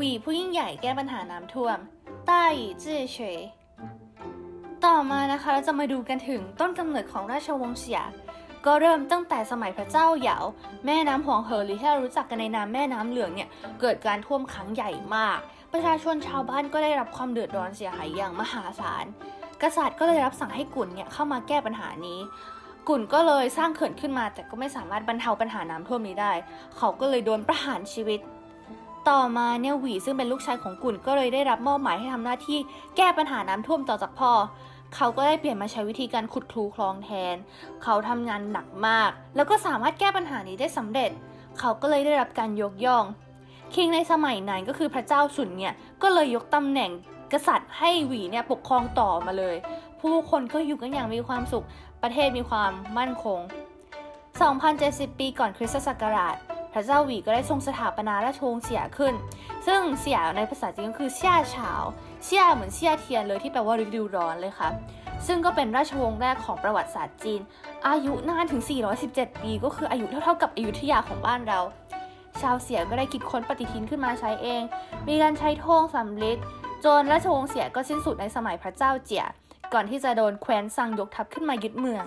หวีผู้ยิ่งใหญ่แก้ปัญหาน้ำท่วมใต้จื้อเฉยต่อมานะคะเราจะมาดูกันถึงต้นกำเนิดของราชวงศ์เสียก็เริ่มตั้งแต่สมัยพระเจ้าเหยาแม่น้ำหวงเหอหรือที่เรารู้จักกันในนามแม่น้ำเหลืองเนี่ยเกิดการท่วมขังใหญ่มาก ประชาชนชาวบ้านก็ได้รับความเดือดร้อนเสียหายอย่างมหาศาล กษัตริย์ก็เลยรับสั่งให้กุ่นเนี่ยเข้ามาแก้ปัญหานี้ กุ่นก็เลยสร้างเขื่อนขึ้นมา แต่ก็ไม่สามารถบรรเทาปัญหาน้ำท่วมนี้ได้ เขาก็เลยโดนประหารชีวิต ต่อมาเนี่ยหวีซึ่งเป็นลูกชายของกุนก็เลยได้รับมอบหมายให้ทำหน้าที่แก้ปัญหาน้ำท่วมต่อจากพ่อ เขาก็ได้เปลี่ยนมาใช้วิธีการขุดคลูคลองแทน เขาทำงานหนักมาก แล้วก็สามารถแก้ปัญหานี้ได้สำเร็จ เขาก็เลยได้รับการยกย่อง คิงในสมัยนั้นก็คือพระเจ้าสุนเนี่ยก็เลยยกตำแหน่งกษัตริย์ให้หวีเนี่ยปกครองต่อมาเลย ผู้คนก็อยู่กันอย่างมีความสุข ประเทศมีความมั่นคง 2,070 ปีก่อนคริสตศักราช พระเจ้าหวีก็ได้ทรงสถาปนาราชวงศ์เสียขึ้น ซึ่งเสียในภาษาจีนก็คือเซี่ยฉาเซี่ยเหมือนเซี่ยเทียนเลยที่แปลว่าฤดูร้อนเลยค่ะซึ่งก็เป็นราชวงศ์แรกของประวัติศาสตร์จีน อายุนานถึง 417 ปี ก็คืออายุเท่าๆกับอยุธยาของบ้านเรา ชาวเสียก็ได้คิดค้นปฏิทินขึ้นมาใช้เอง มีการใช้ท่งสำลิดจนราชวงศ์เสียก็สิ้นสุดในสมัยพระเจ้าเจียก่อนที่จะโดนแคว้นซังยกทัพขึ้นมายึดเมือง